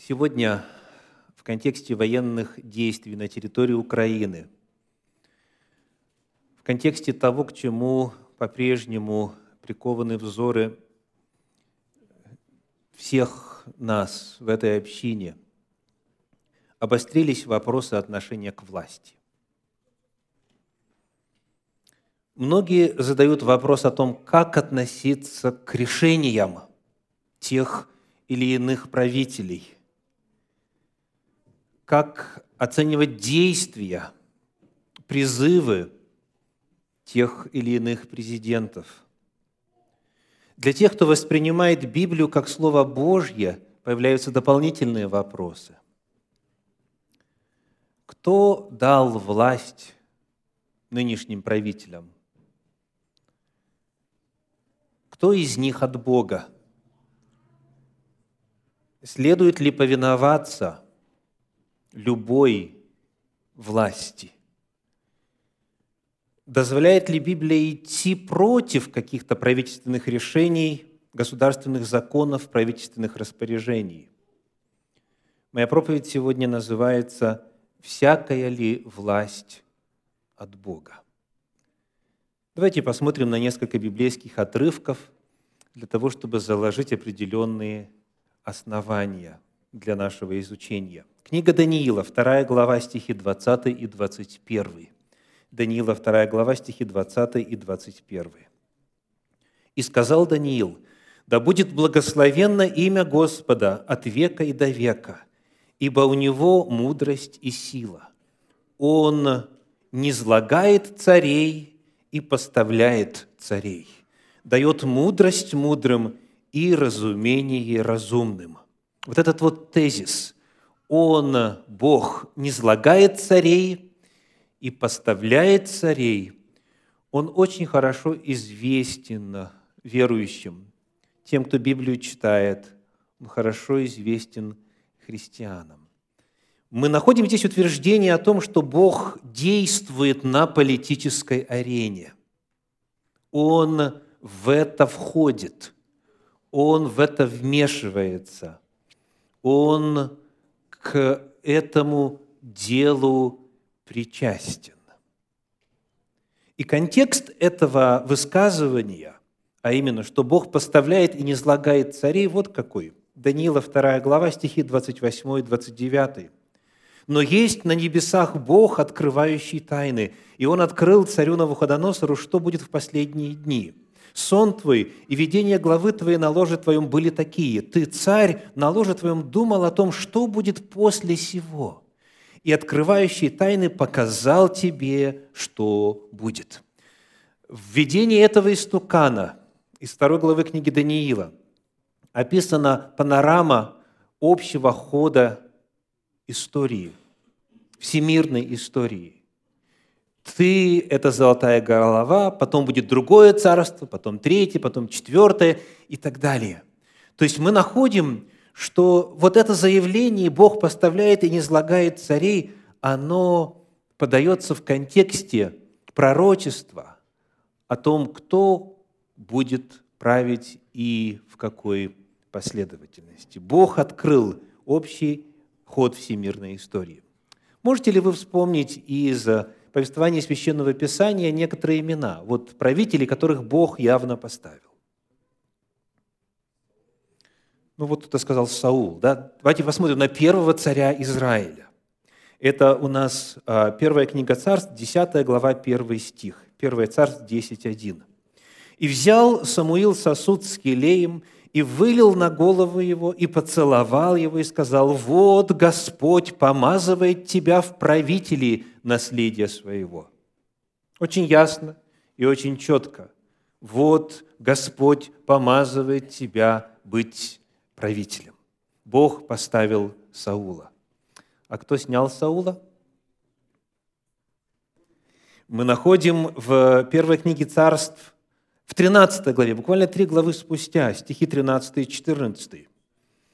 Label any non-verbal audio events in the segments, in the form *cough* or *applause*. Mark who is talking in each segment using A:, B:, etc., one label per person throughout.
A: Сегодня в контексте военных действий на территории Украины, в контексте того, к чему по-прежнему прикованы взоры всех нас в этой общине, обострились вопросы отношения к власти. Многие задают вопрос о том, как относиться к решениям тех или иных правителей – как оценивать действия, призывы тех или иных президентов. Для тех, кто воспринимает Библию как Слово Божье, появляются дополнительные вопросы. Кто дал власть нынешним правителям? Кто из них от Бога? Следует ли повиноваться – любой власти. Дозволяет ли Библия идти против каких-то правительственных решений, государственных законов, правительственных распоряжений? Моя проповедь сегодня называется «Всякая ли власть от Бога?». Давайте посмотрим на несколько библейских отрывков для того, чтобы заложить определенные основания для нашего изучения – Книга Даниила, 2 глава, стихи 20 и 21. Даниила, 2 глава, стихи 20 и 21. «И сказал Даниил, да будет благословенно имя Господа от века и до века, ибо у Него мудрость и сила. Он не злагает царей и поставляет царей, дает мудрость мудрым и разумение разумным». Вот этот вот тезис – он, Бог, не злагает царей и поставляет царей, он очень хорошо известен верующим, тем, кто Библию читает, он хорошо известен христианам. Мы находим здесь утверждение о том, что Бог действует на политической арене. Он в это входит, Он в это вмешивается, Он к этому делу причастен. И контекст этого высказывания, а именно, что Бог поставляет и не излагает царей, вот какой. Даниила 2 глава, стихи 28 и 29. «Но есть на небесах Бог, открывающий тайны, и Он открыл царю Навуходоносору, что будет в последние дни» сон твой и видение главы твоей на ложе твоем были такие. Ты, царь, на ложе твоем думал о том, что будет после сего, и открывающий тайны показал тебе, что будет». В видении этого истукана из второй главы книги Даниила описана панорама общего хода истории, всемирной истории ты – это золотая голова, потом будет другое царство, потом третье, потом четвертое и так далее. То есть мы находим, что вот это заявление Бог поставляет и не излагает царей, оно подается в контексте пророчества о том, кто будет править и в какой последовательности. Бог открыл общий ход всемирной истории. Можете ли вы вспомнить из повествовании Священного Писания некоторые имена, вот правители, которых Бог явно поставил. Ну вот кто-то сказал Саул. Да? Давайте посмотрим на первого царя Израиля. Это у нас а, первая книга царств, 10 глава, 1 стих. Первое царств 10.1. «И взял Самуил сосуд с келеем, и вылил на голову его, и поцеловал его, и сказал, «Вот Господь помазывает тебя в правители наследия своего». Очень ясно и очень четко. «Вот Господь помазывает тебя быть правителем». Бог поставил Саула. А кто снял Саула? Мы находим в первой книге царств в 13 главе, буквально три главы спустя, стихи 13 и 14.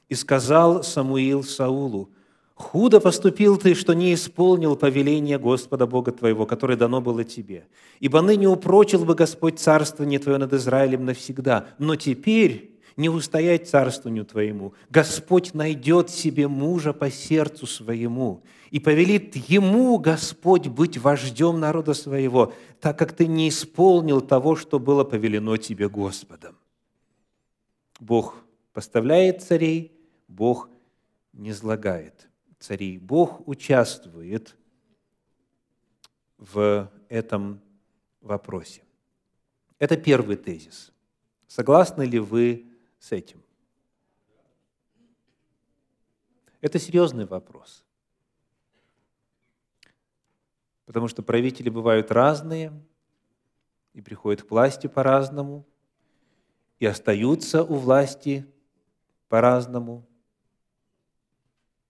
A: «И сказал Самуил Саулу, «Худо поступил ты, что не исполнил повеление Господа Бога твоего, которое дано было тебе. Ибо ныне упрочил бы Господь царствование твое над Израилем навсегда. Но теперь не устоять царствованию Твоему. Господь найдет себе мужа по сердцу своему, и повелит ему, Господь, быть вождем народа своего, так как ты не исполнил того, что было повелено тебе Господом. Бог поставляет царей, Бог не злагает царей. Бог участвует в этом вопросе. Это первый тезис. Согласны ли вы с этим? Это серьезный вопрос. Потому что правители бывают разные, и приходят к власти по-разному, и остаются у власти по-разному.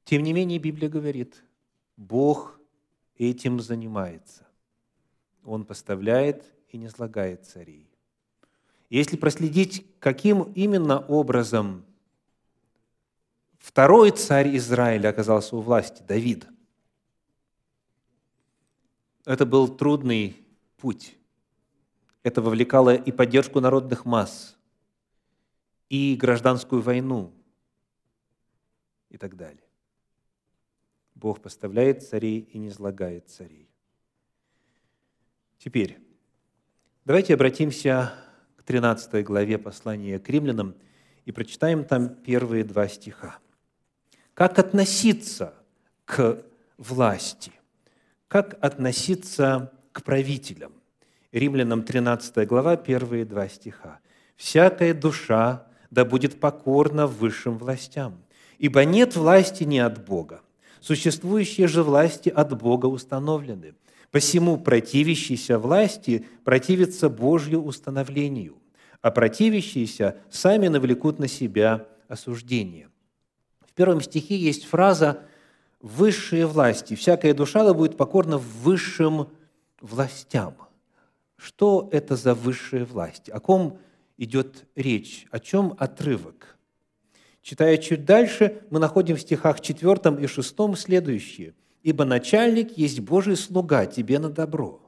A: Тем не менее, Библия говорит, Бог этим занимается. Он поставляет и не слагает царей. Если проследить, каким именно образом второй царь Израиля оказался у власти, Давид, это был трудный путь. Это вовлекало и поддержку народных масс, и гражданскую войну, и так далее. Бог поставляет царей и не излагает царей. Теперь, давайте обратимся к 13 главе послания к римлянам и прочитаем там первые два стиха. Как относиться к власти? Как относиться к правителям? Римлянам 13 глава, первые два стиха. «Всякая душа да будет покорна высшим властям, ибо нет власти не от Бога, Существующие же власти от Бога установлены. Посему противящиеся власти противятся Божью установлению, а противящиеся сами навлекут на себя осуждение. В первом стихе есть фраза «высшие власти». Всякая душа да будет покорна высшим властям. Что это за высшие власти? О ком идет речь? О чем отрывок? Читая чуть дальше, мы находим в стихах 4 и 6 следующее. «Ибо начальник есть Божий слуга тебе на добро.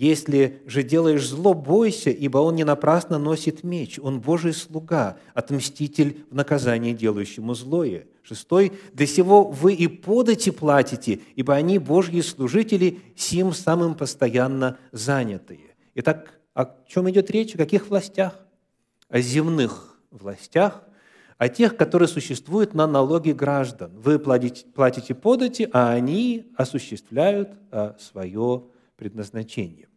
A: Если же делаешь зло, бойся, ибо он не напрасно носит меч. Он Божий слуга, отмститель в наказании делающему злое». Шестой. «Для сего вы и подати платите, ибо они Божьи служители, сим самым постоянно занятые». Итак, о чем идет речь? О каких властях? О земных властях, о тех, которые существуют на налоги граждан. Вы платите, платите подати, а они осуществляют а, свое предназначение.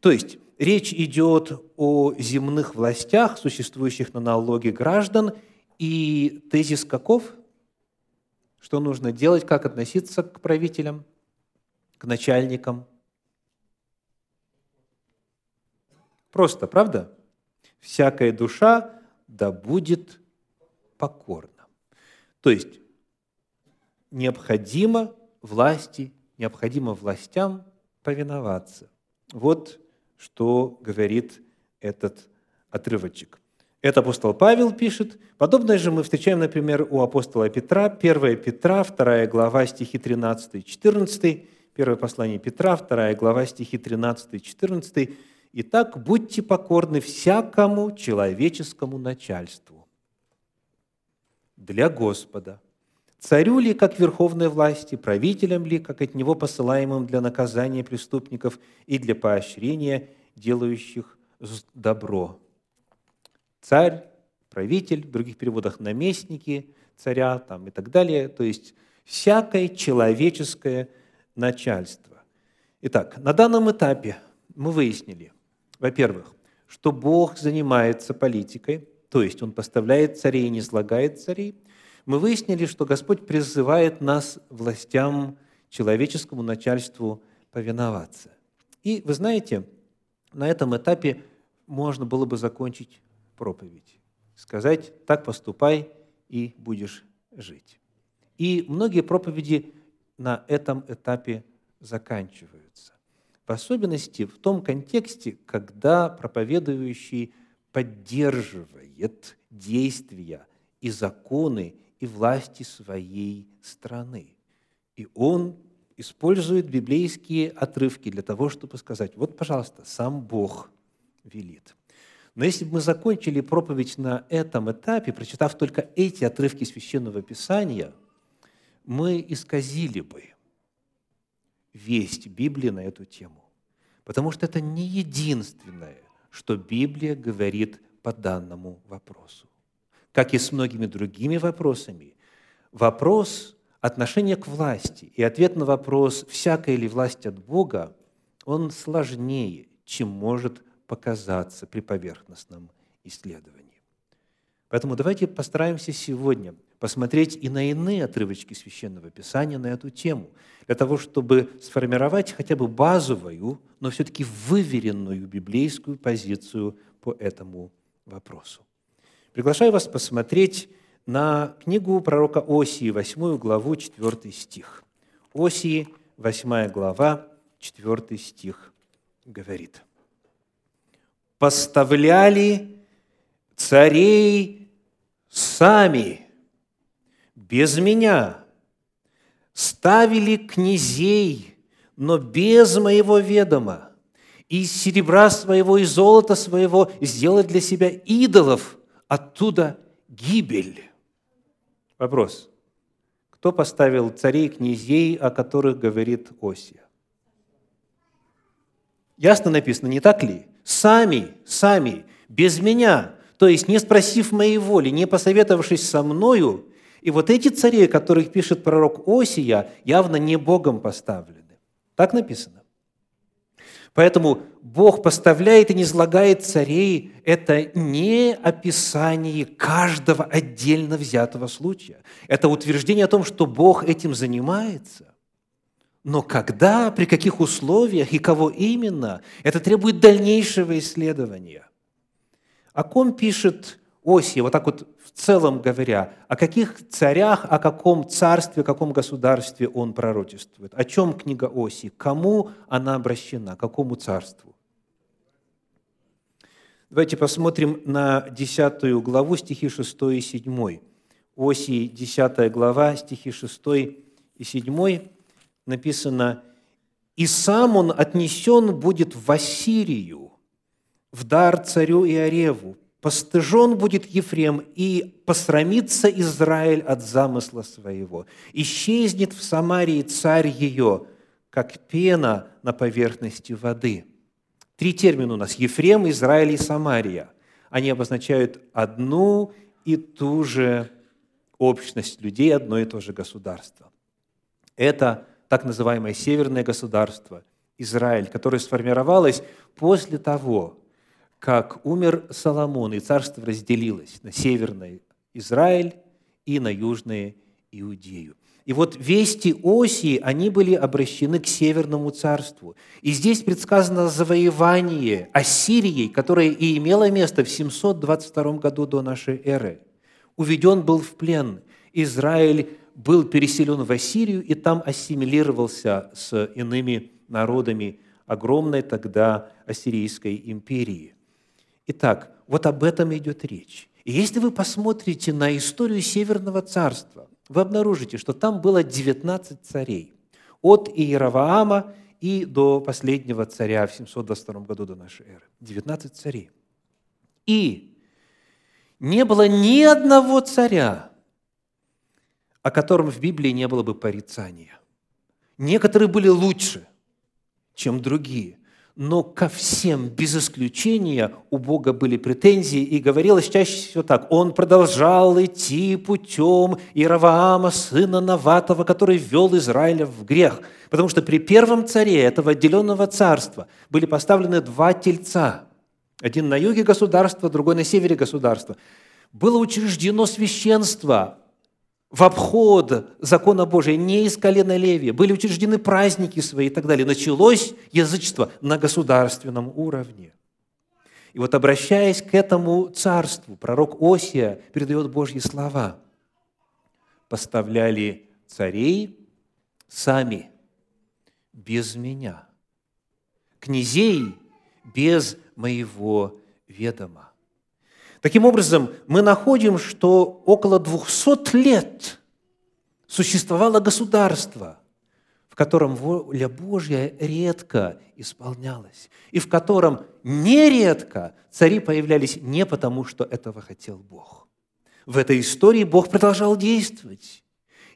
A: То есть речь идет о земных властях, существующих на налоги граждан, и тезис каков? Что нужно делать, как относиться к правителям, к начальникам? Просто, правда? Всякая душа да будет покорно. То есть необходимо власти, необходимо властям повиноваться. Вот что говорит этот отрывочек. Это апостол Павел пишет. Подобное же мы встречаем, например, у апостола Петра, 1 Петра, 2 глава, стихи 13-14, первое послание Петра, 2 глава, стихи 13-14. «Итак, будьте покорны всякому человеческому начальству, для Господа. Царю ли, как верховной власти, правителям ли, как от него посылаемым для наказания преступников и для поощрения делающих добро. Царь, правитель, в других переводах наместники царя там, и так далее, то есть всякое человеческое начальство. Итак, на данном этапе мы выяснили, во-первых, что Бог занимается политикой – то есть Он поставляет царей и не слагает царей, мы выяснили, что Господь призывает нас, властям, человеческому начальству повиноваться. И вы знаете, на этом этапе можно было бы закончить проповедь. Сказать, так поступай, и будешь жить. И многие проповеди на этом этапе заканчиваются. В особенности в том контексте, когда проповедующий – поддерживает действия и законы и власти своей страны. И он использует библейские отрывки для того, чтобы сказать, вот, пожалуйста, сам Бог велит. Но если бы мы закончили проповедь на этом этапе, прочитав только эти отрывки Священного Писания, мы исказили бы весть Библии на эту тему. Потому что это не единственное, что Библия говорит по данному вопросу. Как и с многими другими вопросами, вопрос отношения к власти и ответ на вопрос, всякая ли власть от Бога, он сложнее, чем может показаться при поверхностном исследовании. Поэтому давайте постараемся сегодня посмотреть и на иные отрывочки Священного Писания на эту тему, для того, чтобы сформировать хотя бы базовую, но все-таки выверенную библейскую позицию по этому вопросу. Приглашаю вас посмотреть на книгу пророка Осии, 8 главу, 4 стих. Осии, 8 глава, 4 стих говорит. «Поставляли царей сами, без меня, ставили князей, но без моего ведома, из серебра своего и золота своего сделать для себя идолов, оттуда гибель». Вопрос. Кто поставил царей, князей, о которых говорит Осия? Ясно написано, не так ли? Сами, сами, без меня, то есть не спросив моей воли, не посоветовавшись со мною, и вот эти цари, о которых пишет пророк Осия, явно не Богом поставлены. Так написано. Поэтому Бог поставляет и не излагает царей – это не описание каждого отдельно взятого случая. Это утверждение о том, что Бог этим занимается. Но когда, при каких условиях и кого именно, это требует дальнейшего исследования. О ком пишет Осия, вот так вот в целом говоря, о каких царях, о каком царстве, о каком государстве он пророчествует? О чем книга Осии? Кому она обращена? Какому царству? Давайте посмотрим на 10 главу, стихи 6 и 7. Осии, 10 глава, стихи 6 и 7 написано, «И сам он отнесен будет в Ассирию, в дар царю Иореву, постыжен будет Ефрем, и посрамится Израиль от замысла своего. Исчезнет в Самарии царь ее, как пена на поверхности воды». Три термина у нас – Ефрем, Израиль и Самария. Они обозначают одну и ту же общность людей, одно и то же государство. Это так называемое северное государство, Израиль, которое сформировалось после того, как умер Соломон, и царство разделилось на северный Израиль и на южное Иудею. И вот вести Осии, они были обращены к Северному царству. И здесь предсказано завоевание Ассирией, которое и имело место в 722 году до нашей эры. Уведен был в плен. Израиль был переселен в Ассирию и там ассимилировался с иными народами огромной тогда Ассирийской империи. Итак, вот об этом идет речь. И если вы посмотрите на историю Северного царства, вы обнаружите, что там было 19 царей. От Иераваама и до последнего царя в 722 году до нашей эры. 19 царей. И не было ни одного царя, о котором в Библии не было бы порицания. Некоторые были лучше, чем другие, но ко всем, без исключения, у Бога были претензии, и говорилось чаще всего так. Он продолжал идти путем Иераваама, сына Наватова, который ввел Израиля в грех. Потому что при первом царе этого отделенного царства были поставлены два тельца. Один на юге государства, другой на севере государства. Было учреждено священство, в обход закона Божия, не из колена Левия. Были учреждены праздники свои и так далее. Началось язычество на государственном уровне. И вот обращаясь к этому царству, пророк Осия передает Божьи слова. «Поставляли царей сами, без меня, князей без моего ведома». Таким образом, мы находим, что около 200 лет существовало государство, в котором воля Божья редко исполнялась, и в котором нередко цари появлялись не потому, что этого хотел Бог. В этой истории Бог продолжал действовать.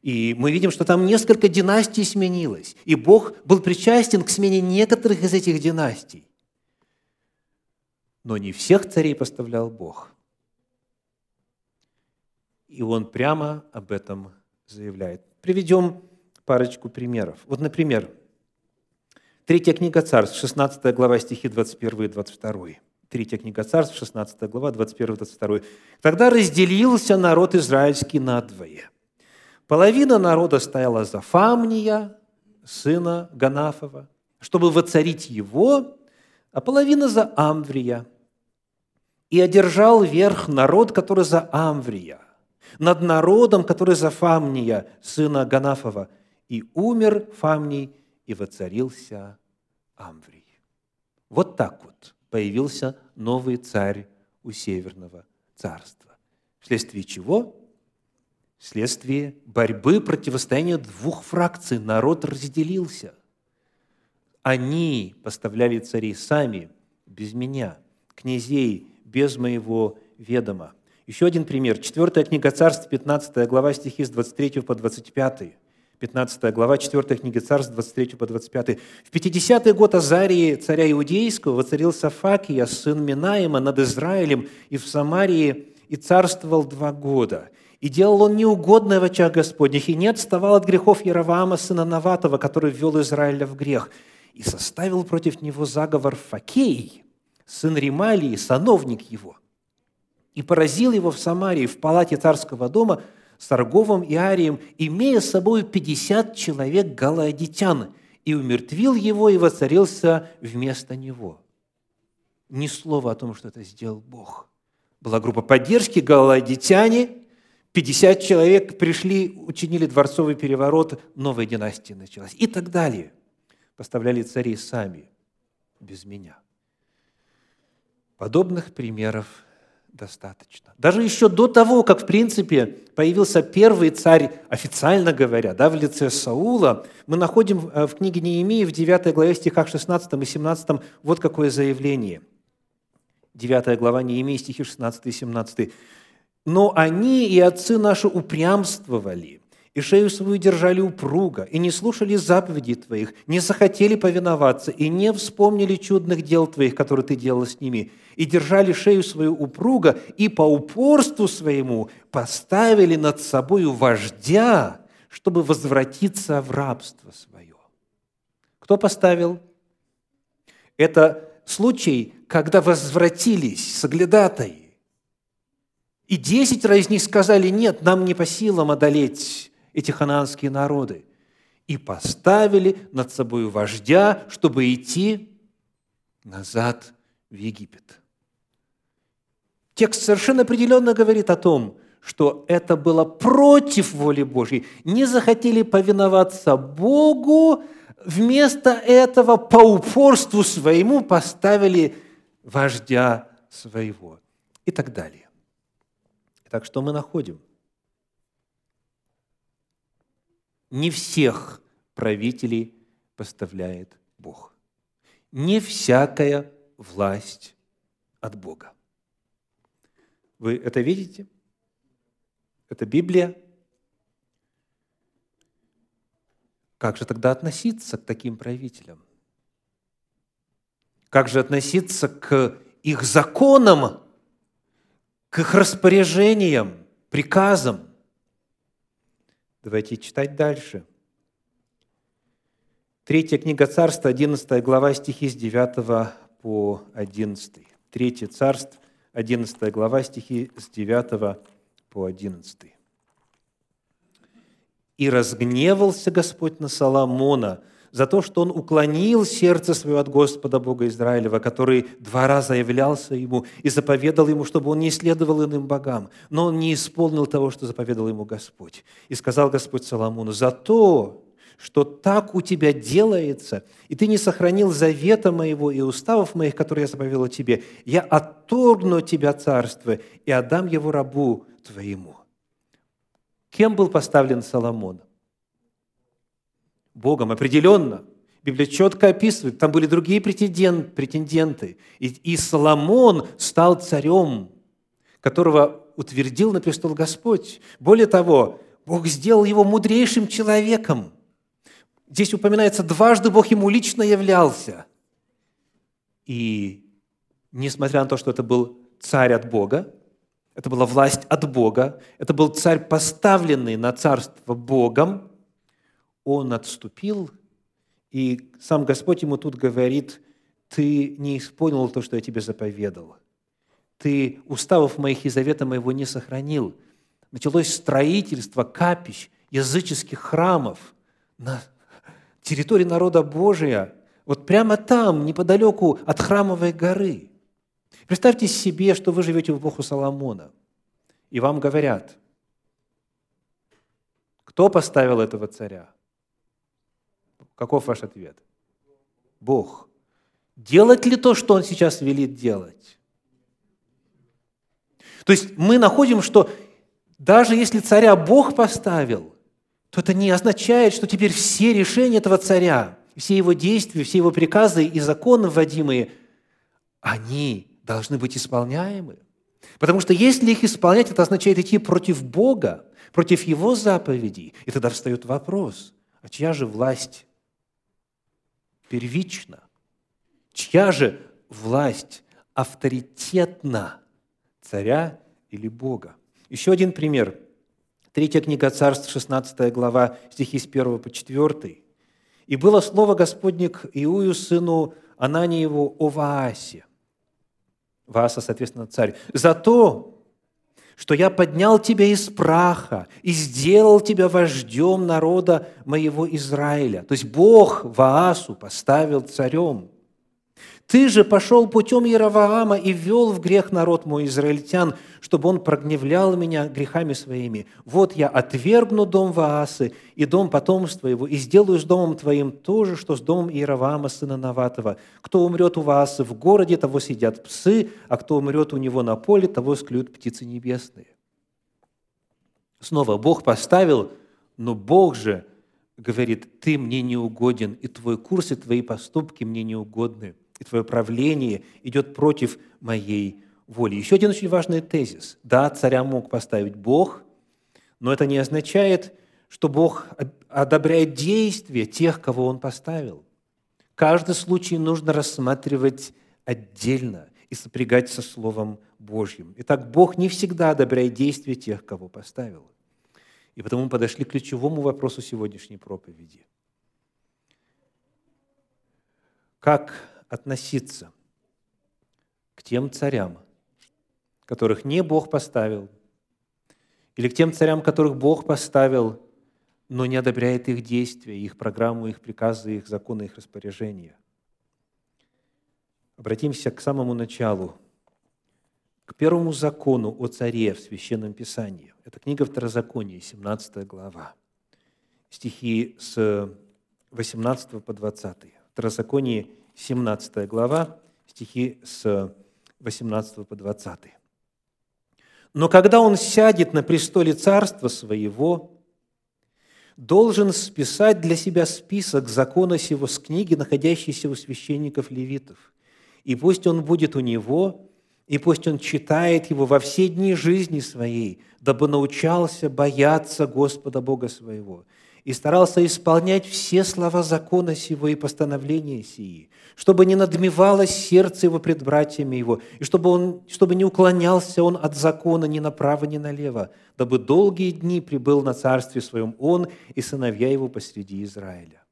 A: И мы видим, что там несколько династий сменилось, и Бог был причастен к смене некоторых из этих династий. Но не всех царей поставлял Бог. И Он прямо об этом заявляет. Приведем парочку примеров. Вот, например, Третья книга Царств, 16 глава, стихи 21 и 22. Третья книга Царств, 16 глава, 21 и 22. «Тогда разделился народ израильский надвое. Половина народа стояла за Фамния, сына Ганафова, чтобы воцарить его, а половина за Амврия. И одержал верх народ, который за Амврия, над народом, который за Фамния, сына Ганафова – и умер Фамний, и воцарился Амврий. Вот так вот появился новый царь у Северного царства. Вследствие чего? Вследствие борьбы, противостояния двух фракций. Народ разделился. Они поставляли царей сами, без меня, князей, без моего ведома. Еще один пример. Четвертая книга Царств, 15 глава, стихи с 23 по 25. 15 глава, 4 книга Царств, 23 по 25. В 50-й год Азарии, царя Иудейского, воцарился Факия, сын Минаима, над Израилем и в Самарии, и царствовал два года. И делал он неугодное в очах Господних, и не отставал от грехов Яроваама, сына Наватова, который ввел Израиля в грех. И составил против него заговор Факей, сын Рималии, сановник его. И поразил его в Самарии, в палате царского дома – с Арговом и Арием, имея с собой пятьдесят человек галаадитян, и умертвил его и воцарился вместо него. Ни слова о том, что это сделал Бог. Была группа поддержки, галаадитяне, 50 человек пришли, учинили дворцовый переворот, новая династия началась и так далее. Поставляли царей сами, без меня. Подобных примеров достаточно. Даже еще до того, как, в принципе, появился первый царь, официально говоря, да, в лице Саула, мы находим э, в книге Неемии в 9 главе стихах 16 и 17 вот какое заявление. 9 глава Неемии, стихи 16 и 17. «Но они и отцы наши упрямствовали, и шею свою держали упруго, и не слушали заповедей Твоих, не захотели повиноваться, и не вспомнили чудных дел Твоих, которые Ты делал с ними, и держали шею свою упруго, и по упорству своему поставили над собою вождя, чтобы возвратиться в рабство свое». Кто поставил? Это случай, когда возвратились соглядатаи. И десять из них сказали, нет, нам не по силам одолеть эти ханаанские народы, и поставили над собой вождя, чтобы идти назад в Египет. Текст совершенно определенно говорит о том, что это было против воли Божьей. Не захотели повиноваться Богу, вместо этого по упорству своему поставили вождя своего и так далее. Так что мы находим – не всех правителей поставляет Бог. Не всякая власть от Бога. Вы это видите? Это Библия. Как же тогда относиться к таким правителям? Как же относиться к их законам, к их распоряжениям, приказам? Давайте читать дальше. Третья книга Царства, 11 глава, стихи с 9 по 11. Третье Царство, 11 глава, стихи с 9 по 11. «И разгневался Господь на Соломона за то, что он уклонил сердце свое от Господа Бога Израилева, который два раза являлся ему и заповедал ему, чтобы он не следовал иным богам, но он не исполнил того, что заповедал ему Господь. И сказал Господь Соломону, за то, что так у тебя делается, и ты не сохранил завета моего и уставов моих, которые я заповедал тебе, я отторгну от тебя царство и отдам его рабу твоему». Кем был поставлен Соломон? Богом, определенно. Библия четко описывает, там были другие претенденты. И, и Соломон стал царем, которого утвердил на престол Господь. Более того, Бог сделал его мудрейшим человеком. Здесь упоминается дважды Бог ему лично являлся. И несмотря на то, что это был царь от Бога, это была власть от Бога, это был царь, поставленный на царство Богом, он отступил, и сам Господь ему тут говорит, ты не исполнил то, что я тебе заповедал. Ты уставов моих и завета моего не сохранил. Началось строительство капищ, языческих храмов на территории народа Божия, вот прямо там, неподалеку от храмовой горы – Представьте себе, что вы живете в эпоху Соломона, и вам говорят, кто поставил этого царя? Каков ваш ответ? Бог. Делать ли то, что он сейчас велит делать? То есть мы находим, что даже если царя Бог поставил, то это не означает, что теперь все решения этого царя, все его действия, все его приказы и законы вводимые, они должны быть исполняемы. Потому что если их исполнять, это означает идти против Бога, против Его заповедей. И тогда встает вопрос, а чья же власть первична? Чья же власть авторитетна? Царя или Бога? Еще один пример. Третья книга Царств, 16 глава, стихи с 1 по 4. «И было слово Господне к Иую, сыну Ананиеву, о Ваасе, Васа, соответственно, царь. «За то, что я поднял тебя из праха и сделал тебя вождем народа моего Израиля». То есть Бог Ваасу поставил царем – ты же пошел путем Яроваама и ввел в грех народ мой израильтян, чтобы он прогневлял меня грехами своими. Вот я отвергну дом Ваасы и дом потомства его, и сделаю с домом твоим то же, что с домом Иераваама, сына Наватова. Кто умрет у Ваасы в городе, того сидят псы, а кто умрет у него на поле, того склюют птицы небесные». Снова Бог поставил, но Бог же говорит, ты мне не угоден, и твой курс, и твои поступки мне не угодны и твое правление идет против моей воли. Еще один очень важный тезис. Да, царя мог поставить Бог, но это не означает, что Бог одобряет действия тех, кого Он поставил. Каждый случай нужно рассматривать отдельно и сопрягать со Словом Божьим. Итак, Бог не всегда одобряет действия тех, кого поставил. И потому мы подошли к ключевому вопросу сегодняшней проповеди. Как относиться к тем царям, которых не Бог поставил, или к тем царям, которых Бог поставил, но не одобряет их действия, их программу, их приказы, их законы, их распоряжения. Обратимся к самому началу, к первому закону о царе в Священном Писании. Это книга Второзакония, 17 глава, стихи с 18 по 20. Второзаконие 17 глава, стихи с 18 по 20. «Но когда он сядет на престоле царства своего, должен списать для себя список закона сего с книги, находящейся у священников левитов. И пусть он будет у него, и пусть он читает его во все дни жизни своей, дабы научался бояться Господа Бога своего, и старался исполнять все слова закона сего и постановления сии, чтобы не надмевалось сердце его пред братьями его, и чтобы, он, чтобы не уклонялся он от закона ни направо, ни налево, дабы долгие дни прибыл на царстве своем он и сыновья его посреди Израиля.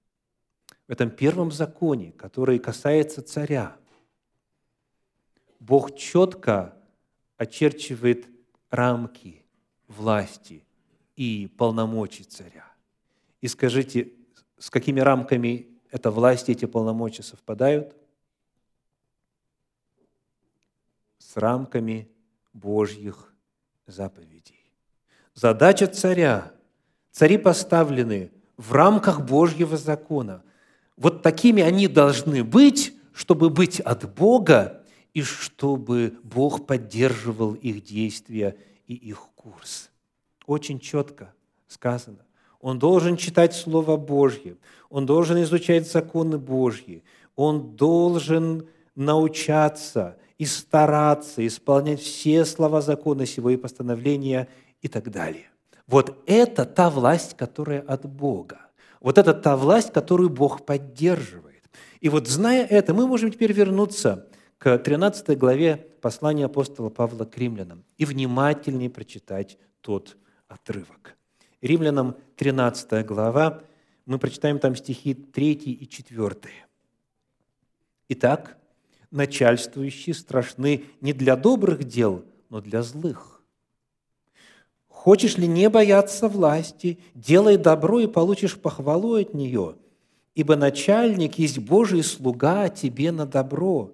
A: В этом первом законе, который касается царя, Бог четко очерчивает рамки власти и полномочий царя. И скажите, с какими рамками эта власть и эти полномочия совпадают? С рамками Божьих заповедей. Задача царя. Цари поставлены в рамках Божьего закона. Вот такими они должны быть, чтобы быть от Бога и чтобы Бог поддерживал их действия и их курс. Очень четко сказано он должен читать Слово Божье, он должен изучать законы Божьи, он должен научаться и стараться исполнять все слова закона сего и постановления и так далее. Вот это та власть, которая от Бога. Вот это та власть, которую Бог поддерживает. И вот зная это, мы можем теперь вернуться к 13 главе послания апостола Павла к римлянам и внимательнее прочитать тот отрывок. Римлянам 13 глава, мы прочитаем там стихи 3 и 4. Итак, начальствующие страшны не для добрых дел, но для злых. Хочешь ли не бояться власти, делай добро и получишь похвалу от нее, ибо начальник есть Божий слуга тебе на добро.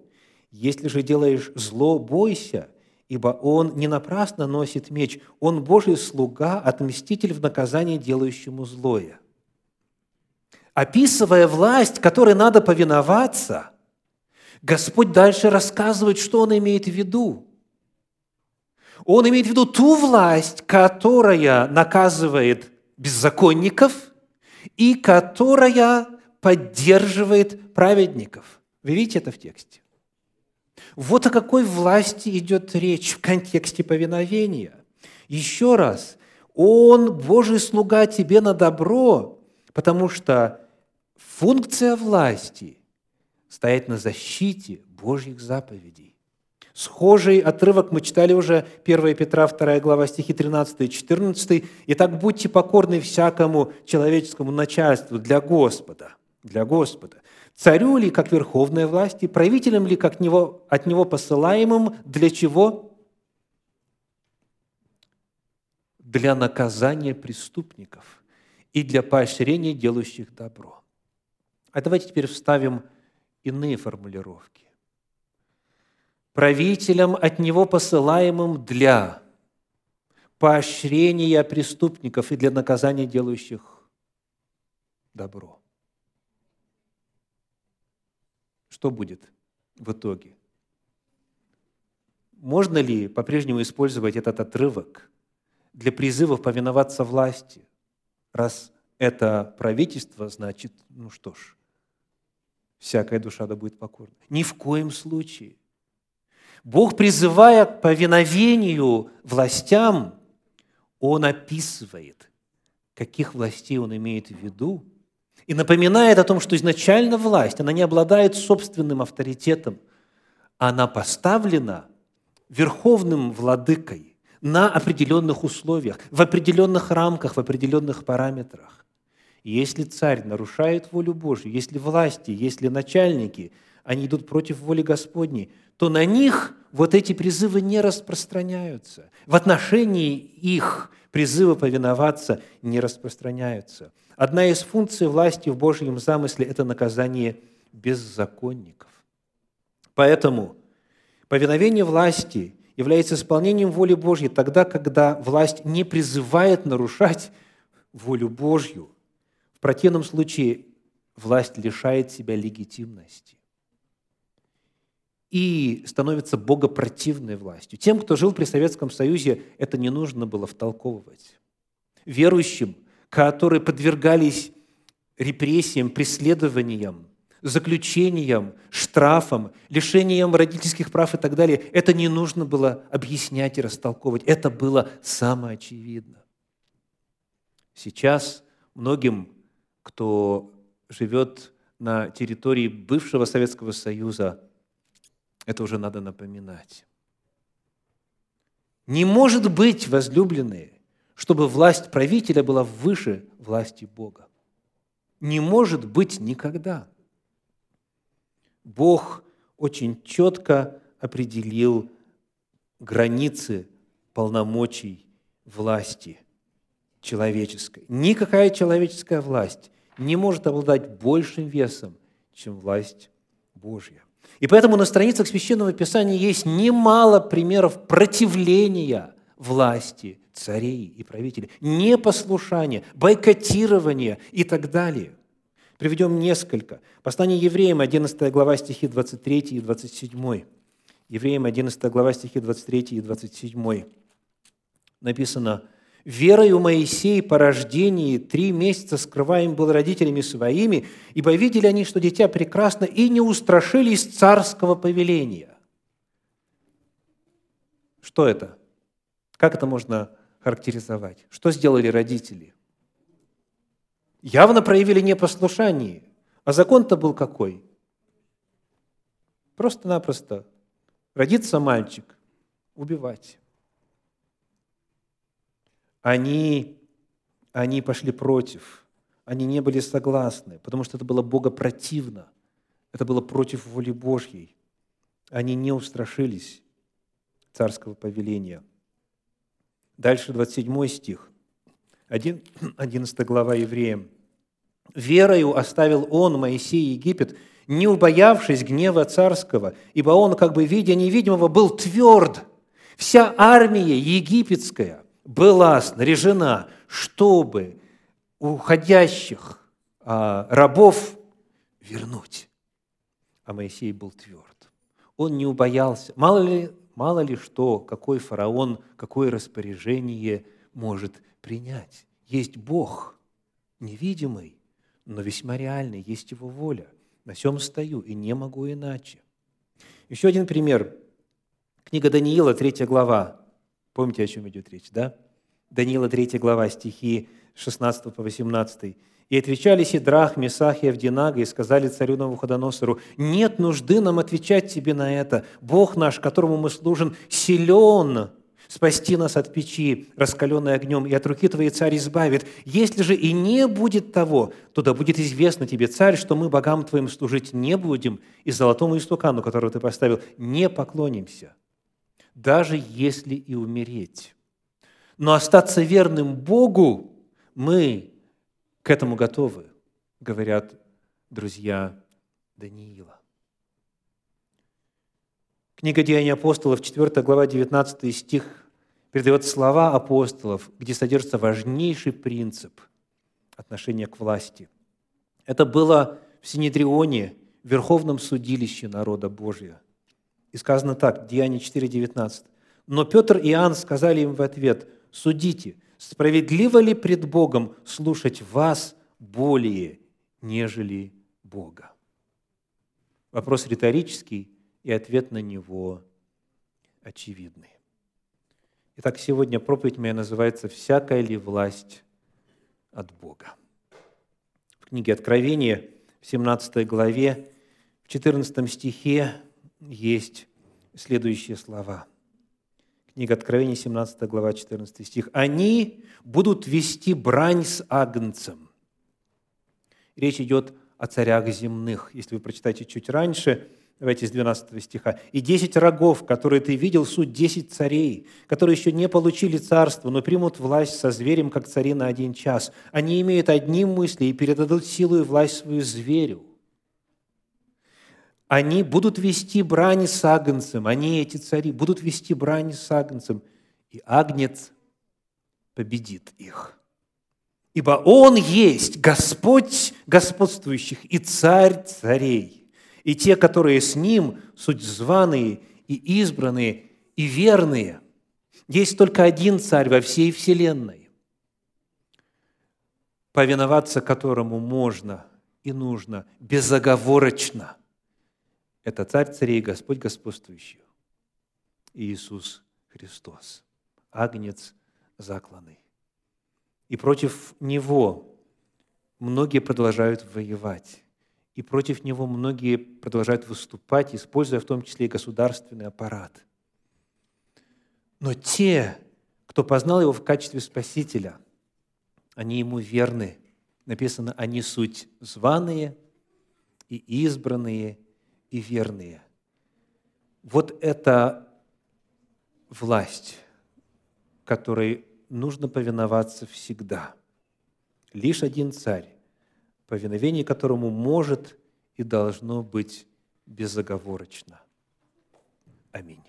A: Если же делаешь зло, бойся, ибо он не напрасно носит меч, он Божий слуга, отмститель в наказании делающему злое. Описывая власть, которой надо повиноваться, Господь дальше рассказывает, что Он имеет в виду. Он имеет в виду ту власть, которая наказывает беззаконников и которая поддерживает праведников. Вы видите это в тексте? Вот о какой власти идет речь в контексте повиновения. Еще раз, Он, Божий слуга, тебе на добро, потому что функция власти – стоять на защите Божьих заповедей. Схожий отрывок мы читали уже 1 Петра 2 глава стихи 13 и 14. «Итак, будьте покорны всякому человеческому начальству для Господа». Для Господа царю ли как верховной власти, правителем ли как него, от него посылаемым, для чего? Для наказания преступников и для поощрения делающих добро. А давайте теперь вставим иные формулировки. Правителям от него посылаемым для поощрения преступников и для наказания делающих добро – что будет в итоге? Можно ли по-прежнему использовать этот отрывок для призывов повиноваться власти? Раз это правительство, значит, ну что ж, всякая душа да будет покорна. Ни в коем случае. Бог, призывая к повиновению властям, Он описывает, каких властей Он имеет в виду, и напоминает о том, что изначально власть, она не обладает собственным авторитетом, она поставлена верховным владыкой на определенных условиях, в определенных рамках, в определенных параметрах. И если царь нарушает волю Божью, если власти, если начальники, они идут против воли Господней, то на них вот эти призывы не распространяются. В отношении их призывы повиноваться не распространяются – Одна из функций власти в Божьем замысле – это наказание беззаконников. Поэтому повиновение власти является исполнением воли Божьей тогда, когда власть не призывает нарушать волю Божью. В противном случае власть лишает себя легитимности и становится богопротивной властью. Тем, кто жил при Советском Союзе, это не нужно было втолковывать. Верующим которые подвергались репрессиям, преследованиям, заключениям, штрафам, лишениям родительских прав и так далее. Это не нужно было объяснять и растолковывать. Это было самоочевидно. Сейчас многим, кто живет на территории бывшего Советского Союза, это уже надо напоминать. Не может быть, возлюбленные, чтобы власть правителя была выше власти Бога. Не может быть никогда. Бог очень четко определил границы полномочий власти человеческой. Никакая человеческая власть не может обладать большим весом, чем власть Божья. И поэтому на страницах Священного Писания есть немало примеров противления власти царей и правителей, непослушание, бойкотирование и так далее. Приведем несколько. Послание евреям, 11 глава, стихи 23 и 27. Евреям, 11 глава, стихи 23 и 27. Написано, Верою Моисей по рождении три месяца скрываем был родителями своими, ибо видели они, что дитя прекрасно, и не устрашились царского повеления. Что это? Как это можно характеризовать? Что сделали родители? Явно проявили непослушание. А закон-то был какой? Просто-напросто. Родится мальчик, убивать. Они, они пошли против. Они не были согласны, потому что это было богопротивно. Это было против воли Божьей. Они не устрашились царского повеления. Дальше 27 стих, 11 *clears throat* глава Евреям. «Верою оставил он, Моисей, Египет, не убоявшись гнева царского, ибо он, как бы видя невидимого, был тверд. Вся армия египетская была снаряжена, чтобы уходящих а, рабов вернуть. А Моисей был тверд. Он не убоялся. Мало ли, мало ли что, какой фараон, какое распоряжение может принять. Есть Бог, невидимый, но весьма реальный, есть Его воля. На всем стою и не могу иначе. Еще один пример. Книга Даниила, 3 глава. Помните, о чем идет речь, да? Даниила, 3 глава, стихи 16 по 18. «И отвечали Сидрах, Месах и Авдинага, и сказали царю Навуходоносору, «Нет нужды нам отвечать тебе на это. Бог наш, которому мы служим, силен спасти нас от печи, раскаленной огнем, и от руки твоей царь избавит. Если же и не будет того, то да будет известно тебе, царь, что мы богам твоим служить не будем, и золотому истукану, которого ты поставил, не поклонимся, даже если и умереть. Но остаться верным Богу мы к этому готовы, говорят друзья Даниила. Книга Деяний апостолов, 4 глава, 19 стих, передает слова апостолов, где содержится важнейший принцип отношения к власти. Это было в Синедрионе, Верховном судилище народа Божия. И сказано так, Деяние 4, 19. «Но Петр и Иоанн сказали им в ответ, судите, справедливо ли пред Богом слушать вас более, нежели Бога?» Вопрос риторический, и ответ на него очевидный. Итак, сегодня проповедь моя называется «Всякая ли власть от Бога?». В книге Откровения, в 17 главе, в 14 стихе есть следующие слова – Книга Откровения, 17 глава, 14 стих. «Они будут вести брань с агнцем». Речь идет о царях земных. Если вы прочитаете чуть раньше, давайте с 12 стиха. «И десять рогов, которые ты видел, суть десять царей, которые еще не получили царство, но примут власть со зверем, как цари на один час. Они имеют одни мысли и передадут силу и власть свою зверю они будут вести брань с агнцем, они, эти цари, будут вести брань с агнцем, и агнец победит их. Ибо Он есть Господь господствующих и Царь царей, и те, которые с Ним, суть званые и избранные и верные. Есть только один Царь во всей вселенной, повиноваться которому можно и нужно безоговорочно – это Царь царей, Господь господствующий, Иисус Христос, Агнец закланный. И против Него многие продолжают воевать. И против Него многие продолжают выступать, используя в том числе и государственный аппарат. Но те, кто познал Его в качестве Спасителя, они Ему верны. Написано, они суть званые и избранные и верные. Вот это власть, которой нужно повиноваться всегда. Лишь один царь, повиновение которому может и должно быть безоговорочно. Аминь.